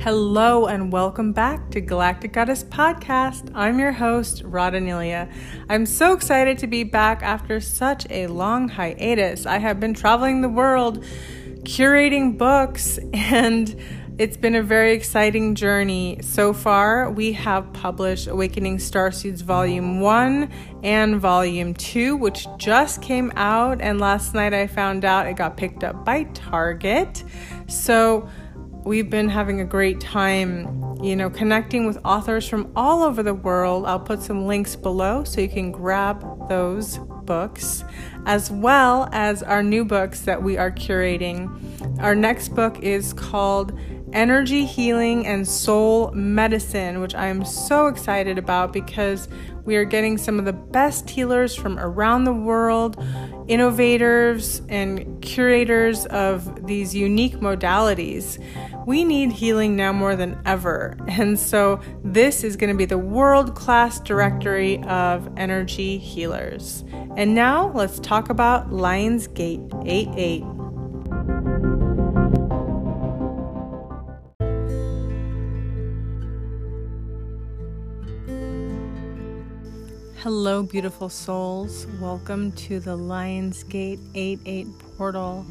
Hello and welcome back to Galactic Goddess Podcast. I'm your host, Radhanelia. I'm so excited to be back after such a long hiatus. I have been traveling the world, curating books, and it's been a very exciting journey. So far, we have published Awakening Starseeds Volume 1 and Volume 2, which just came out, and last night I found out it got picked up by Target. So, we've been having a great time, you know, connecting with authors from all over the world. I'll put some links below so you can grab those books, as well as our new books that we are curating. Our next book is called Energy Healing and Soul Medicine, which I am so excited about because we are getting some of the best healers from around the world, innovators and curators of these unique modalities. We need healing now more than ever. And so, this is going to be the world class directory of energy healers. And now, let's talk about Lionsgate 88. Hello, beautiful souls. Welcome to the Lionsgate 88 portal.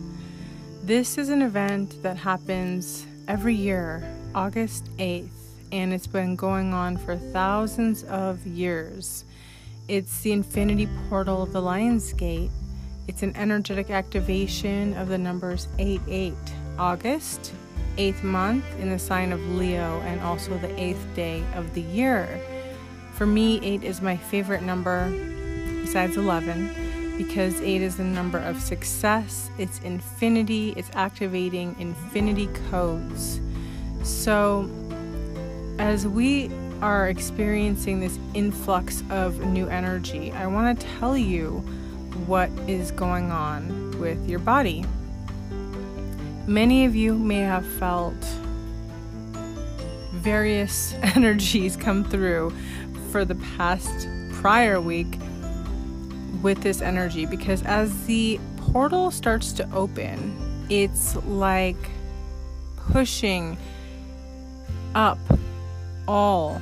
This is an event that happens every year, August 8th, and it's been going on for thousands of years. It's the infinity portal of the Lionsgate. It's an energetic activation of the numbers 88. August, 8th month in the sign of Leo, and also the 8th day of the year. For me, 8 is my favorite number besides 11 because 8 is the number of success, it's infinity, it's activating infinity codes. So, as we are experiencing this influx of new energy, I want to tell you what is going on with your body. Many of you may have felt various energies come through for the past prior week with this energy because as the portal starts to open, it's like pushing up all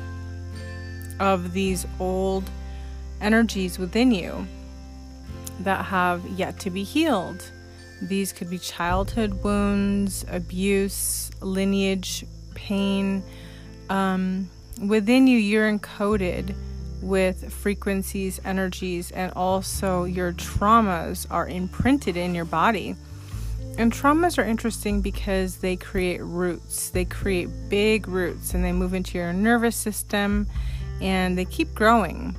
of these old energies within you that have yet to be healed. These could be childhood wounds, abuse, lineage, pain, um, within you, you're encoded with frequencies, energies, and also your traumas are imprinted in your body. And traumas are interesting because they create roots. They create big roots and they move into your nervous system and they keep growing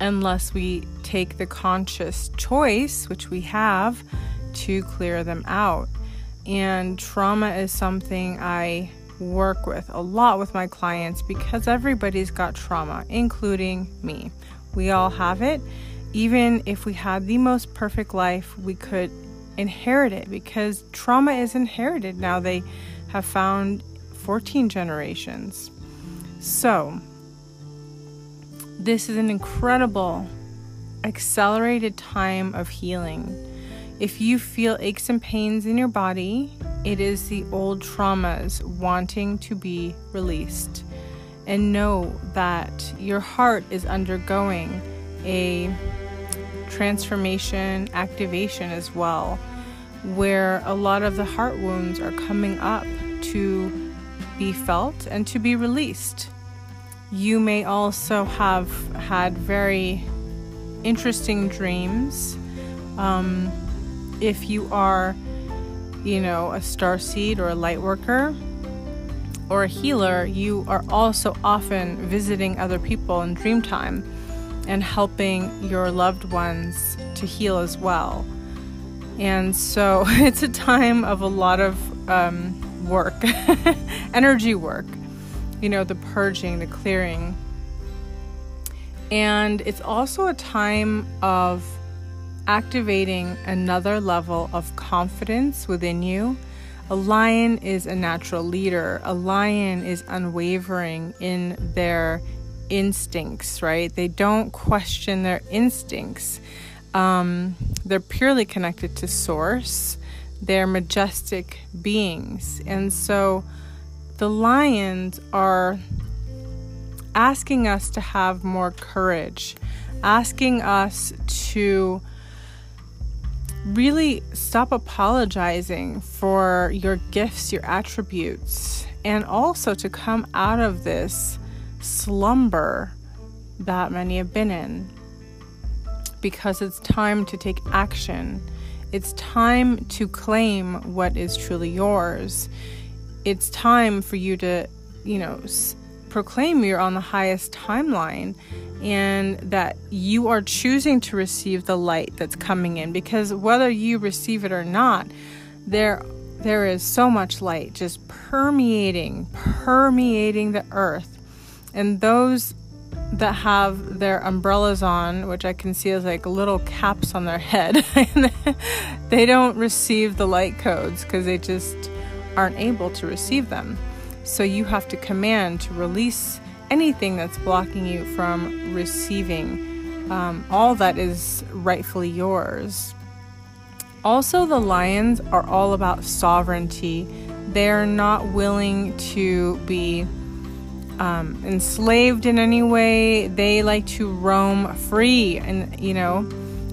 unless we take the conscious choice, which we have, to clear them out. And trauma is something I work with a lot with my clients because everybody's got trauma, including me. We all have it. Even if we had the most perfect life, we could inherit it because trauma is inherited. Now they have found 14 generations. So, this is an incredible, accelerated time of healing. If you feel aches and pains in your body, it is the old traumas wanting to be released. And know that your heart is undergoing a transformation activation as well, where a lot of the heart wounds are coming up to be felt and to be released. You may also have had very interesting dreams. Um, if you are you know, a star seed or a light worker or a healer, you are also often visiting other people in dream time and helping your loved ones to heal as well. And so it's a time of a lot of um, work, energy work, you know, the purging, the clearing. And it's also a time of activating another level of confidence within you. A lion is a natural leader. A lion is unwavering in their instincts, right? They don't question their instincts. Um, they're purely connected to source. They're majestic beings. And so the lions are asking us to have more courage, asking us to really stop apologizing for your gifts, your attributes, and also to come out of this slumber that many have been in. Because it's time to take action. It's time to claim what is truly yours. It's time for you to, you know, proclaim you're on the highest timeline and that you are choosing to receive the light that's coming in because whether you receive it or not there there is so much light just permeating permeating the earth. And those that have their umbrellas on which i can see as like little caps on their head they don't receive the light codes because they just aren't able to receive them so you have to command to release anything that's blocking you from receiving um, all that is rightfully yours. Also, the lions are all about sovereignty. They're not willing to be um, enslaved in any way. They like to roam free, and you know,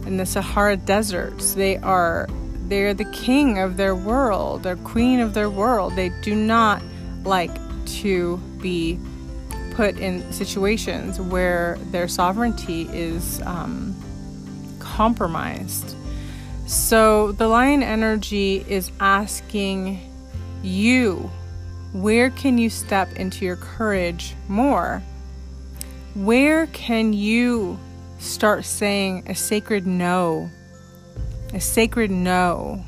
in the Sahara deserts, they are they're the king of their world, they're queen of their world. They do not like to be put in situations where their sovereignty is um, compromised. So the lion energy is asking you, where can you step into your courage more? Where can you start saying a sacred no? A sacred no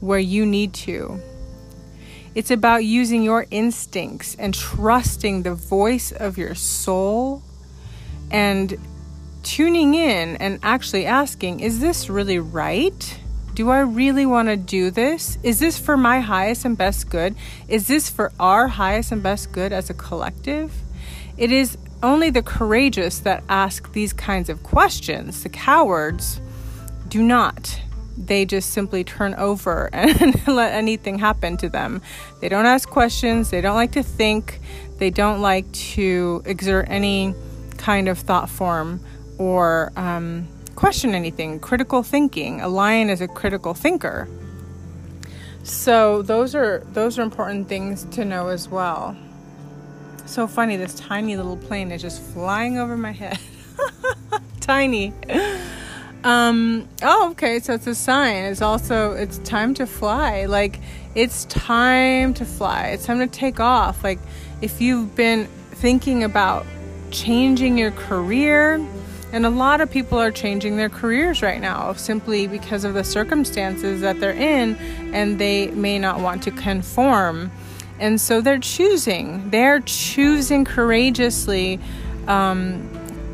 where you need to. It's about using your instincts and trusting the voice of your soul and tuning in and actually asking, is this really right? Do I really want to do this? Is this for my highest and best good? Is this for our highest and best good as a collective? It is only the courageous that ask these kinds of questions. The cowards do not they just simply turn over and let anything happen to them. They don't ask questions, they don't like to think, they don't like to exert any kind of thought form or um, question anything. Critical thinking. A lion is a critical thinker. So those are those are important things to know as well. So funny, this tiny little plane is just flying over my head. tiny. Um, oh, okay. So it's a sign. It's also it's time to fly. Like it's time to fly. It's time to take off. Like if you've been thinking about changing your career, and a lot of people are changing their careers right now simply because of the circumstances that they're in, and they may not want to conform. And so they're choosing. They're choosing courageously. Um,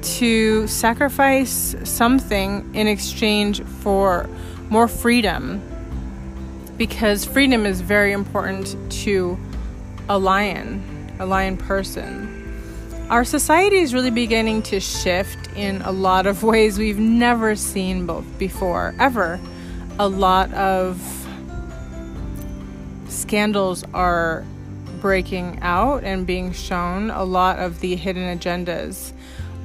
to sacrifice something in exchange for more freedom because freedom is very important to a lion, a lion person. Our society is really beginning to shift in a lot of ways we've never seen before, ever. A lot of scandals are breaking out and being shown, a lot of the hidden agendas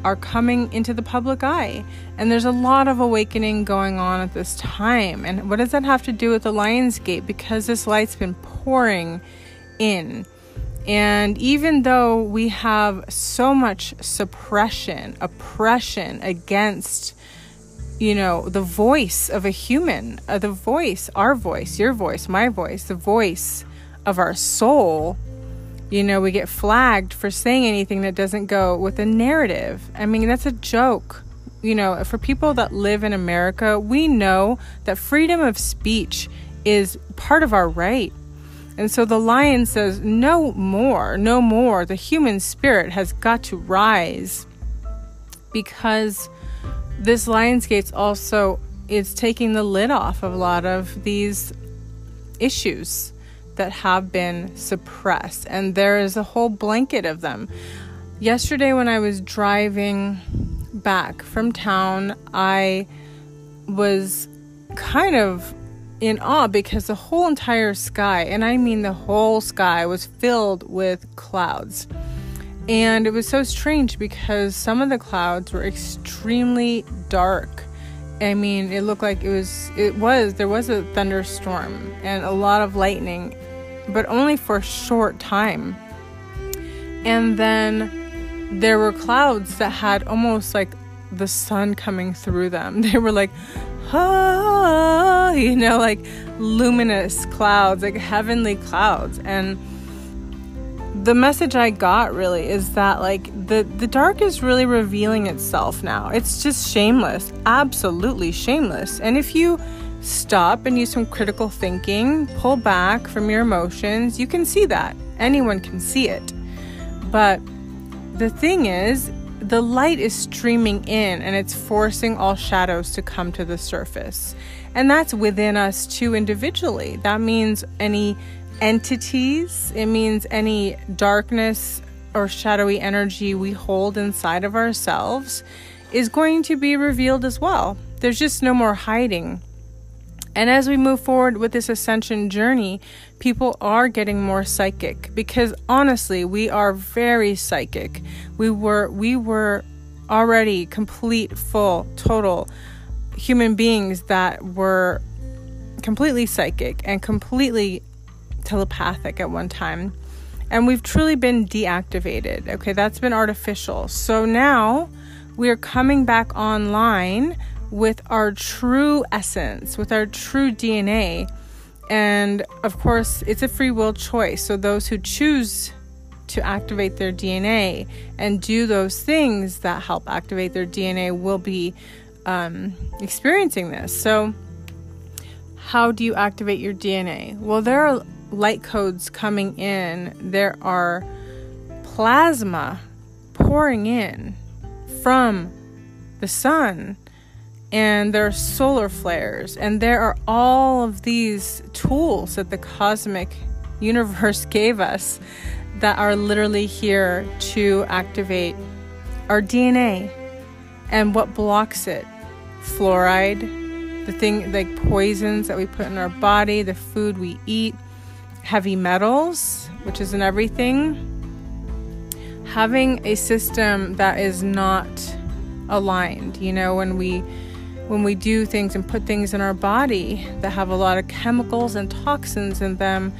are coming into the public eye. And there's a lot of awakening going on at this time. And what does that have to do with the Lionsgate? Because this light's been pouring in. And even though we have so much suppression, oppression against, you know, the voice of a human, uh, the voice, our voice, your voice, my voice, the voice of our soul, you know, we get flagged for saying anything that doesn't go with a narrative. I mean, that's a joke. You know, for people that live in America, we know that freedom of speech is part of our right. And so the lion says, no more, no more. The human spirit has got to rise because this lion's Lionsgate's also is taking the lid off of a lot of these issues that have been suppressed, and there is a whole blanket of them. Yesterday, when I was driving back from town, I was kind of in awe because the whole entire sky, and I mean the whole sky, was filled with clouds. And it was so strange because some of the clouds were extremely dark. I mean, it looked like it was, it was, there was a thunderstorm and a lot of lightning, but only for a short time. And then there were clouds that had almost like the sun coming through them. They were like, ah, you know, like luminous clouds, like heavenly clouds. And the message I got really is that like the the dark is really revealing itself now. It's just shameless, absolutely shameless. And if you stop and use some critical thinking, pull back from your emotions, you can see that. Anyone can see it. But the thing is, the light is streaming in and it's forcing all shadows to come to the surface. And that's within us too individually. That means any entities, it means any darkness or shadowy energy we hold inside of ourselves is going to be revealed as well. There's just no more hiding. And as we move forward with this ascension journey, people are getting more psychic because honestly, we are very psychic. We were we were already complete, full, total human beings that were completely psychic and completely telepathic at one time. And we've truly been deactivated. Okay, that's been artificial. So now we are coming back online with our true essence, with our true DNA. And of course, it's a free will choice. So those who choose to activate their DNA and do those things that help activate their DNA will be um, experiencing this. So, how do you activate your DNA? Well, there are light codes coming in, there are plasma pouring in from the sun and there are solar flares, and there are all of these tools that the cosmic universe gave us that are literally here to activate our DNA. And what blocks it? Fluoride, the thing like poisons that we put in our body, the food we eat, heavy metals, which is in everything. Having a system that is not aligned, you know, when we when we do things and put things in our body that have a lot of chemicals and toxins in them,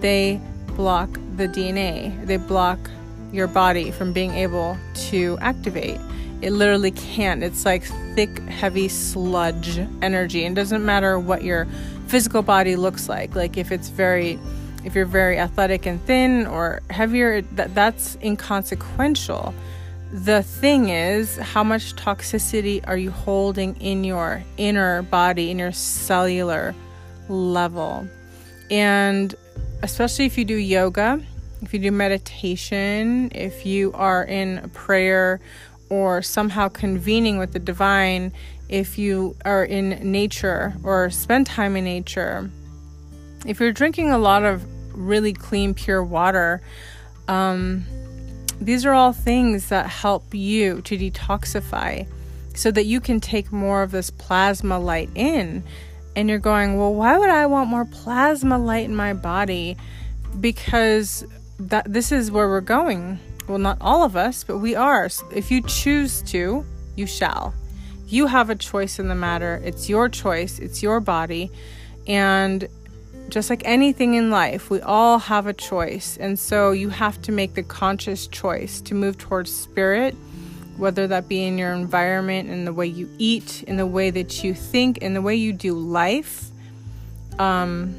they block the DNA. They block your body from being able to activate. It literally can't. It's like thick, heavy sludge energy. And doesn't matter what your physical body looks like. Like if it's very if you're very athletic and thin or heavier, that that's inconsequential the thing is, how much toxicity are you holding in your inner body, in your cellular level? And especially if you do yoga, if you do meditation, if you are in prayer or somehow convening with the divine, if you are in nature or spend time in nature, if you're drinking a lot of really clean, pure water, um, these are all things that help you to detoxify so that you can take more of this plasma light in. And you're going, well, why would I want more plasma light in my body? Because that this is where we're going. Well, not all of us, but we are. If you choose to, you shall. You have a choice in the matter. It's your choice, it's your body. And just like anything in life, we all have a choice. And so you have to make the conscious choice to move towards spirit, whether that be in your environment, in the way you eat, in the way that you think, in the way you do life. Um,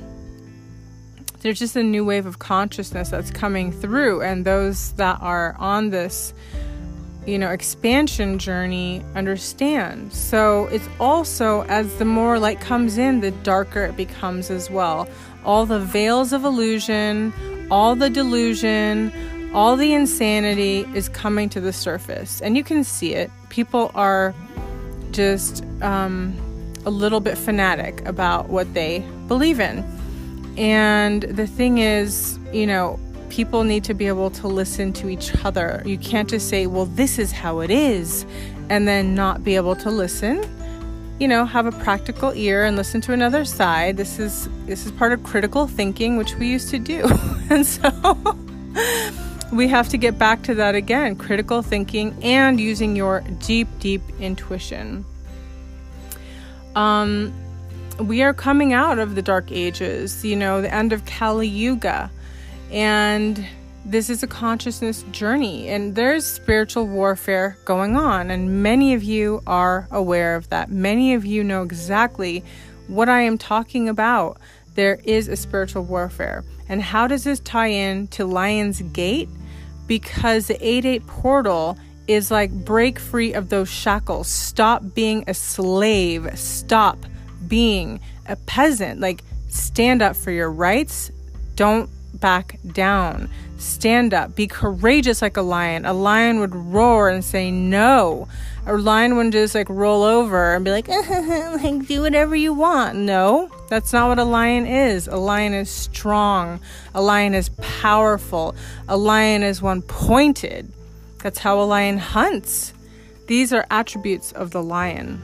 there's just a new wave of consciousness that's coming through, and those that are on this you know, expansion journey understand. So it's also as the more light comes in, the darker it becomes as well. All the veils of illusion, all the delusion, all the insanity is coming to the surface. And you can see it. People are just um, a little bit fanatic about what they believe in. And the thing is, you know, people need to be able to listen to each other. You can't just say, well, this is how it is, and then not be able to listen you know, have a practical ear and listen to another side. This is this is part of critical thinking, which we used to do. and so we have to get back to that again, critical thinking and using your deep deep intuition. Um we are coming out of the dark ages, you know, the end of Kali Yuga. And this is a consciousness journey and there's spiritual warfare going on and many of you are aware of that. Many of you know exactly what i am talking about. There is a spiritual warfare. And how does this tie in to lion's gate? Because the 8-8 portal is like break free of those shackles. Stop being a slave. Stop being a peasant. Like stand up for your rights. Don't back down Stand up. Be courageous like a lion. A lion would roar and say no. A lion wouldn't just like roll over and be like, like do whatever you want. No, that's not what a lion is. A lion is strong. A lion is powerful. A lion is one pointed. That's how a lion hunts. These are attributes of the lion.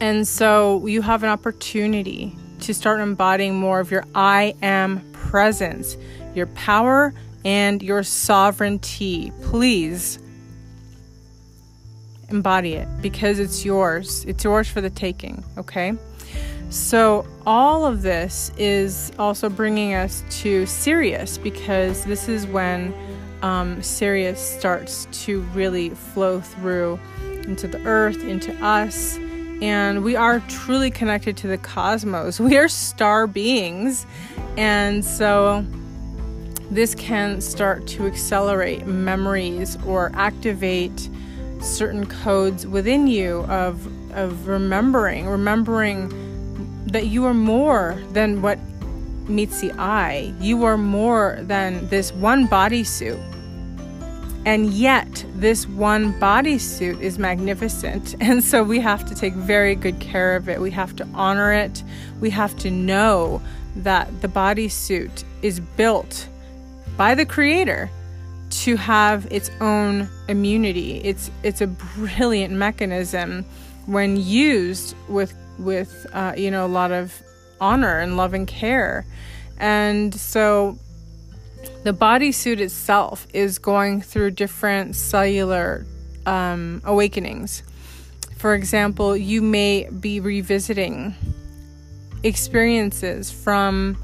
And so you have an opportunity to start embodying more of your I am presence your power and your sovereignty. Please embody it because it's yours. It's yours for the taking, okay? So, all of this is also bringing us to Sirius because this is when um, Sirius starts to really flow through into the earth, into us, and we are truly connected to the cosmos. We are star beings, and so this can start to accelerate memories or activate certain codes within you of of remembering remembering that you are more than what meets the eye. You are more than this one bodysuit and yet this one bodysuit is magnificent. And so we have to take very good care of it. We have to honor it. We have to know that the bodysuit is built by the creator to have its own immunity. It's it's a brilliant mechanism when used with with uh, you know a lot of honor and love and care, and so the bodysuit itself is going through different cellular um, awakenings. For example, you may be revisiting experiences from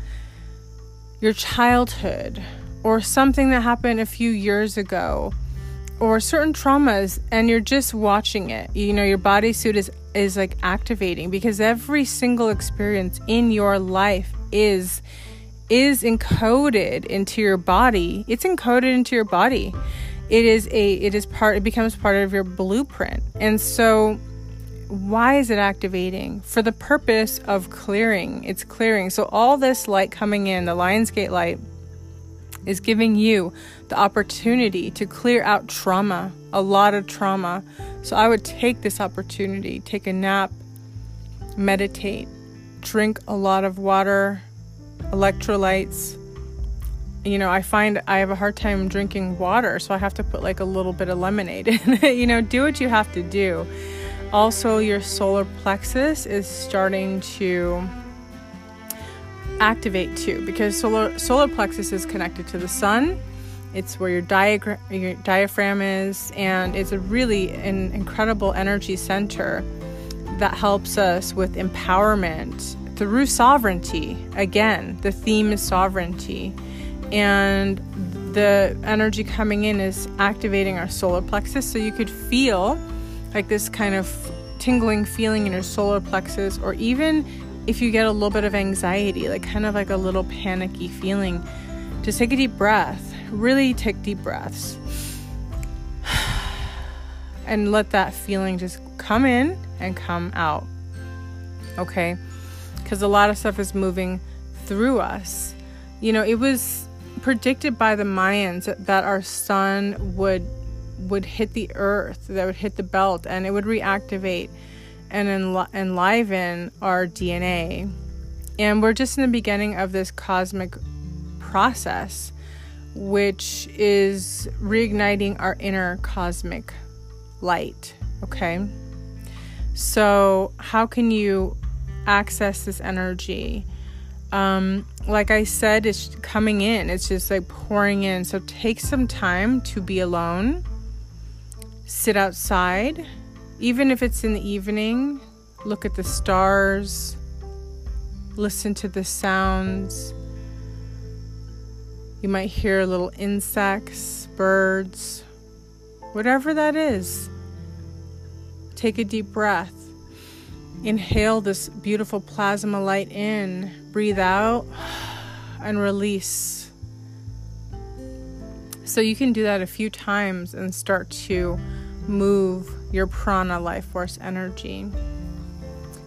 your childhood or something that happened a few years ago or certain traumas and you're just watching it you know your bodysuit is is like activating because every single experience in your life is is encoded into your body. It's encoded into your body. It is a it is part it becomes part of your blueprint. And so why is it activating? For the purpose of clearing. It's clearing. So all this light coming in the lionsgate light is giving you the opportunity to clear out trauma, a lot of trauma. So I would take this opportunity, take a nap, meditate, drink a lot of water, electrolytes. You know, I find I have a hard time drinking water, so I have to put like a little bit of lemonade in it. You know, do what you have to do. Also, your solar plexus is starting to activate too because solar solar plexus is connected to the sun it's where your, diagram, your diaphragm is and it's a really an incredible energy center that helps us with empowerment through sovereignty again the theme is sovereignty and the energy coming in is activating our solar plexus so you could feel like this kind of tingling feeling in your solar plexus or even if you get a little bit of anxiety, like kind of like a little panicky feeling, just take a deep breath. Really take deep breaths. And let that feeling just come in and come out. Okay? Because a lot of stuff is moving through us. You know, it was predicted by the Mayans that our sun would would hit the earth, that would hit the belt and it would reactivate and enli- enliven our DNA. And we're just in the beginning of this cosmic process, which is reigniting our inner cosmic light. Okay? So, how can you access this energy? Um, like I said, it's coming in, it's just like pouring in. So, take some time to be alone, sit outside, even if it's in the evening, look at the stars, listen to the sounds. You might hear little insects, birds, whatever that is. Take a deep breath. Inhale this beautiful plasma light in, breathe out, and release. So you can do that a few times and start to move your prana life force energy.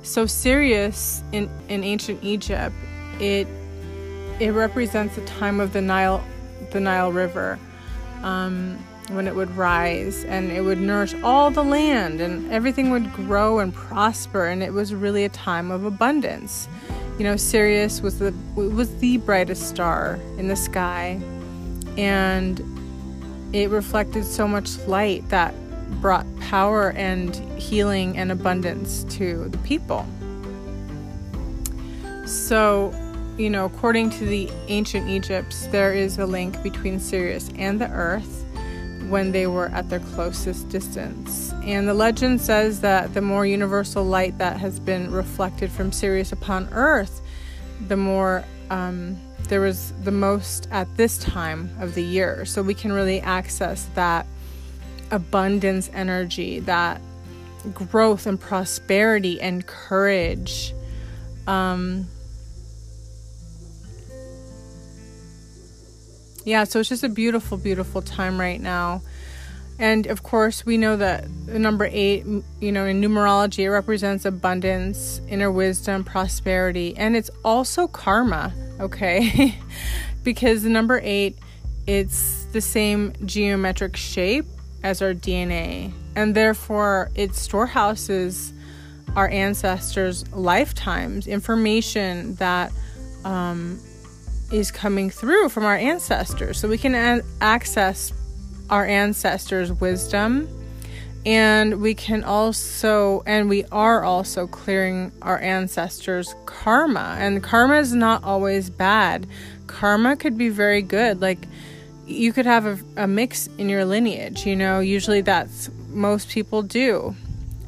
So Sirius in, in ancient Egypt, it it represents the time of the Nile the Nile River. Um, when it would rise and it would nourish all the land and everything would grow and prosper and it was really a time of abundance. You know, Sirius was the was the brightest star in the sky and it reflected so much light that brought power and healing and abundance to the people. So, you know, according to the ancient Egypts, there is a link between Sirius and the earth when they were at their closest distance. And the legend says that the more universal light that has been reflected from Sirius upon Earth, the more um, there was the most at this time of the year. So we can really access that abundance energy, that growth and prosperity and courage. Um, yeah, so it's just a beautiful, beautiful time right now. And of course, we know that the number eight, you know, in numerology, it represents abundance, inner wisdom, prosperity, and it's also karma, okay? because the number eight, it's the same geometric shape as our DNA, and therefore it storehouses our ancestors' lifetimes, information that um, is coming through from our ancestors. So we can access our ancestors' wisdom and we can also and we are also clearing our ancestors karma. And karma is not always bad. Karma could be very good. Like you could have a, a mix in your lineage you know? Usually that's most people do.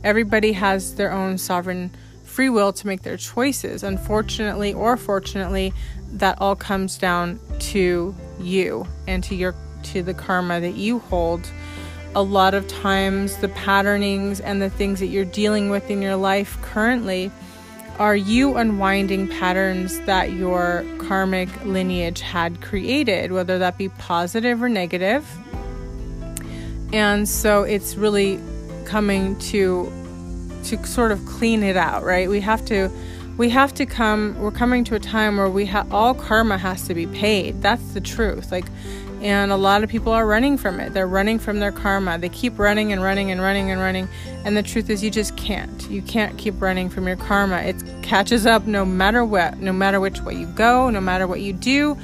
Everybody has their own sovereign free will to make their choices. Unfortunately or fortunately that all comes down to you and to your to the karma that you hold. A lot of times the patternings and the things that you're dealing with in your life currently are you unwinding patterns that your karmic lineage had created whether that be positive or negative. And so it's really coming to to sort of clean it out right? We have to we have to come we're coming to a time where we have all karma has to be paid. That's the truth like and a lot of people are running from it. They're running from their karma. They keep running and running and running and running and the truth is you just can't. You can't keep running from your karma. It catches up no matter what no matter which way you go no matter what you do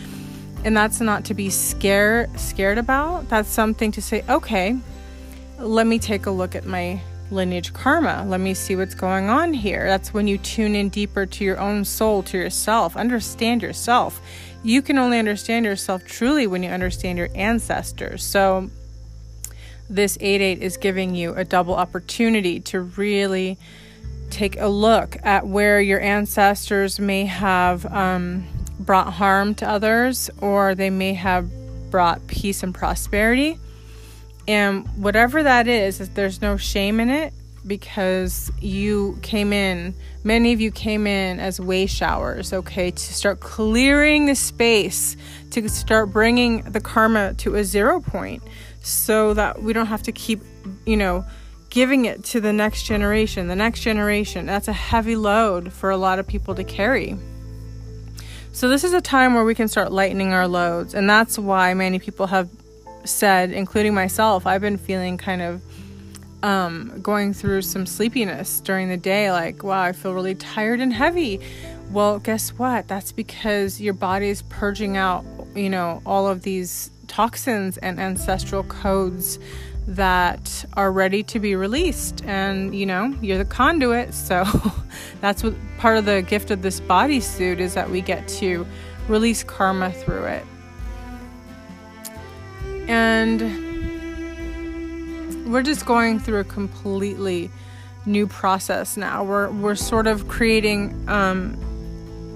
and that's not to be scared scared about. That's something to say okay let me take a look at my lineage karma. Let me see what's going on here. That's when you tune in deeper to your own soul, to yourself, understand yourself. You can only understand yourself truly when you understand your ancestors. So, this 8 8 is giving you a double opportunity to really take a look at where your ancestors may have um, brought harm to others or they may have brought peace and prosperity and whatever that is, there's no shame in it because you came in, many of you came in as way showers, okay, to start clearing the space, to start bringing the karma to a zero point so that we don't have to keep, you know, giving it to the next generation. The next generation, that's a heavy load for a lot of people to carry. So, this is a time where we can start lightening our loads, and that's why many people have said, including myself, I've been feeling kind of um, going through some sleepiness during the day. Like, wow, I feel really tired and heavy. Well, guess what? That's because your body is purging out, you know, all of these toxins and ancestral codes that are ready to be released. And you know, you're the conduit. So that's what part of the gift of this bodysuit is that we get to release karma through it. And we're just going through a completely new process now. We're we're sort of creating um,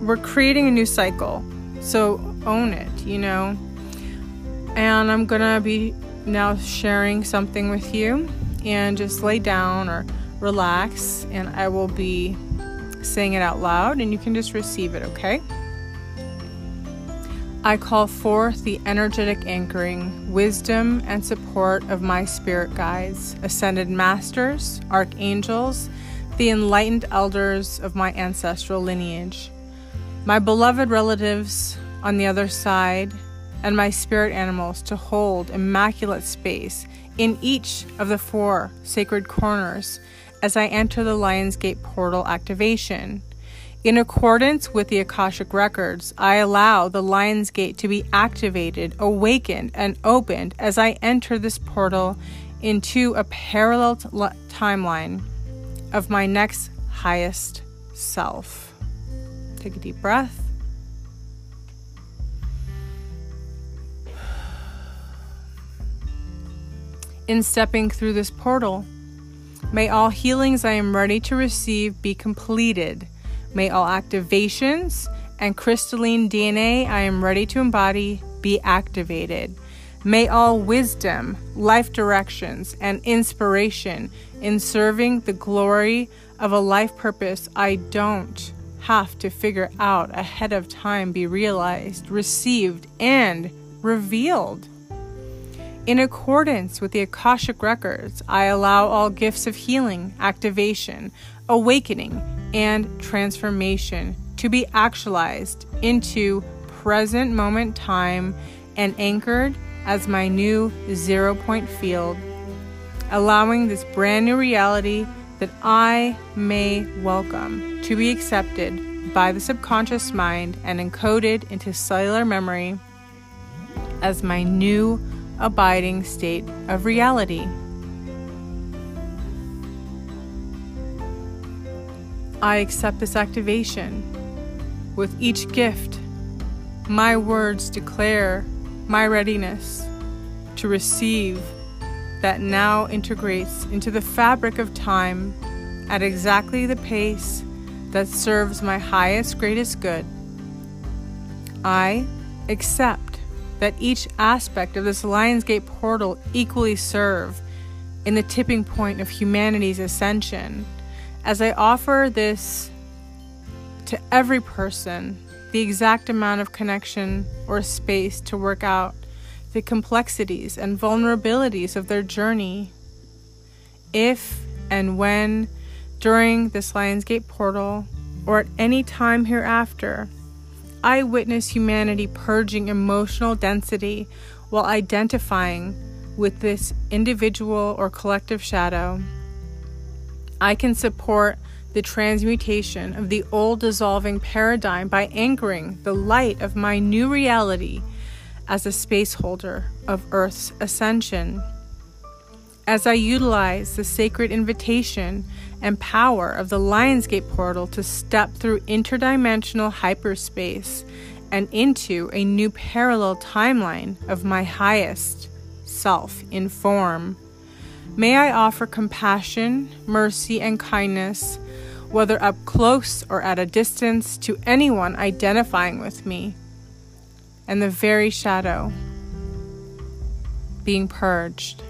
we're creating a new cycle. So own it, you know. And I'm gonna be now sharing something with you, and just lay down or relax, and I will be saying it out loud, and you can just receive it. Okay. I call forth the energetic anchoring, wisdom, and support of my spirit guides, ascended masters, archangels, the enlightened elders of my ancestral lineage, my beloved relatives on the other side, and my spirit animals to hold immaculate space in each of the four sacred corners as I enter the Lion's Gate portal activation. In accordance with the Akashic Records, I allow the Lion's Gate to be activated, awakened, and opened as I enter this portal into a parallel t- timeline of my next highest self. Take a deep breath. In stepping through this portal, may all healings I am ready to receive be completed May all activations and crystalline DNA I am ready to embody be activated. May all wisdom, life directions, and inspiration in serving the glory of a life purpose I don't have to figure out ahead of time be realized, received, and revealed. In accordance with the Akashic Records, I allow all gifts of healing, activation, awakening, and transformation to be actualized into present moment time and anchored as my new zero point field, allowing this brand new reality that I may welcome to be accepted by the subconscious mind and encoded into cellular memory as my new abiding state of reality. I accept this activation. With each gift, my words declare my readiness to receive that now integrates into the fabric of time at exactly the pace that serves my highest, greatest good. I accept that each aspect of this Lionsgate portal equally serve in the tipping point of humanity's ascension as I offer this to every person, the exact amount of connection or space to work out the complexities and vulnerabilities of their journey. If and when during this Lionsgate portal or at any time hereafter, I witness humanity purging emotional density while identifying with this individual or collective shadow. I can support the transmutation of the old dissolving paradigm by anchoring the light of my new reality as a space holder of Earth's ascension. As I utilize the sacred invitation and power of the Lionsgate portal to step through interdimensional hyperspace and into a new parallel timeline of my highest self in form. May I offer compassion, mercy, and kindness, whether up close or at a distance, to anyone identifying with me, and the very shadow being purged.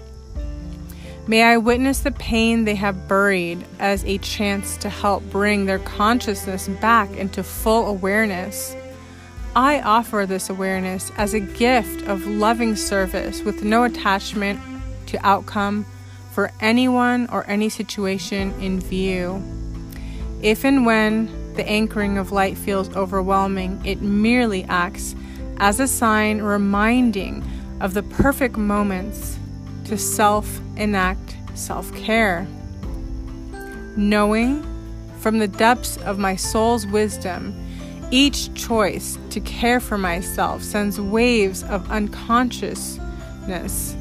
May I witness the pain they have buried as a chance to help bring their consciousness back into full awareness. I offer this awareness as a gift of loving service with no attachment to outcome for anyone or any situation in view. If and when the anchoring of light feels overwhelming, it merely acts as a sign reminding of the perfect moments to self enact self care. Knowing from the depths of my soul's wisdom, each choice to care for myself sends waves of unconsciousness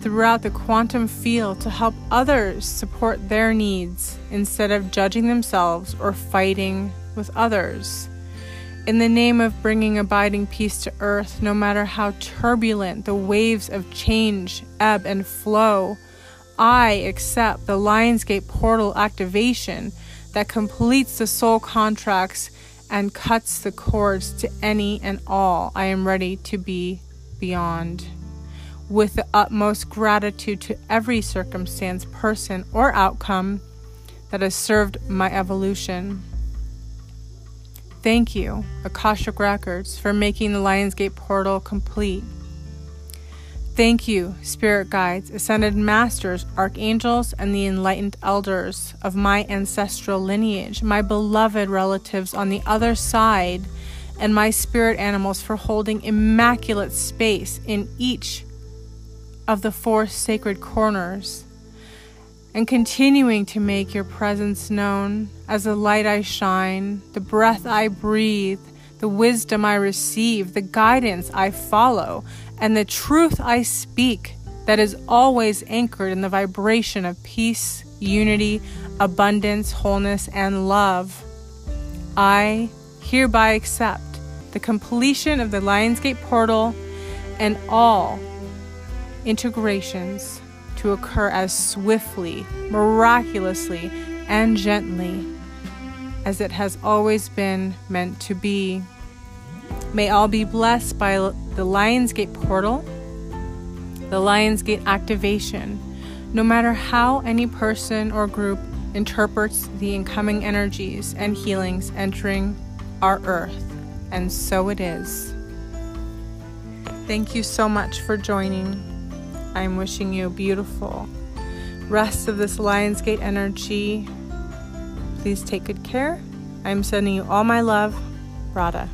throughout the quantum field to help others support their needs instead of judging themselves or fighting with others. In the name of bringing abiding peace to earth, no matter how turbulent the waves of change ebb and flow, I accept the Lionsgate portal activation that completes the soul contracts and cuts the cords to any and all I am ready to be beyond with the utmost gratitude to every circumstance, person, or outcome that has served my evolution. Thank you, Akashic Records, for making the Lionsgate portal complete. Thank you, Spirit Guides, Ascended Masters, Archangels, and the enlightened elders of my ancestral lineage, my beloved relatives on the other side, and my spirit animals for holding immaculate space in each of the four sacred corners and continuing to make your presence known as the light I shine, the breath I breathe, the wisdom I receive, the guidance I follow, and the truth I speak that is always anchored in the vibration of peace, unity, abundance, wholeness, and love. I hereby accept the completion of the Lionsgate portal and all integrations to occur as swiftly, miraculously, and gently as it has always been meant to be. May all be blessed by the Lionsgate portal, the Lionsgate activation, no matter how any person or group interprets the incoming energies and healings entering our earth. And so it is. Thank you so much for joining. I'm wishing you a beautiful rest of this Lionsgate energy. Please take good care. I'm sending you all my love. Radha.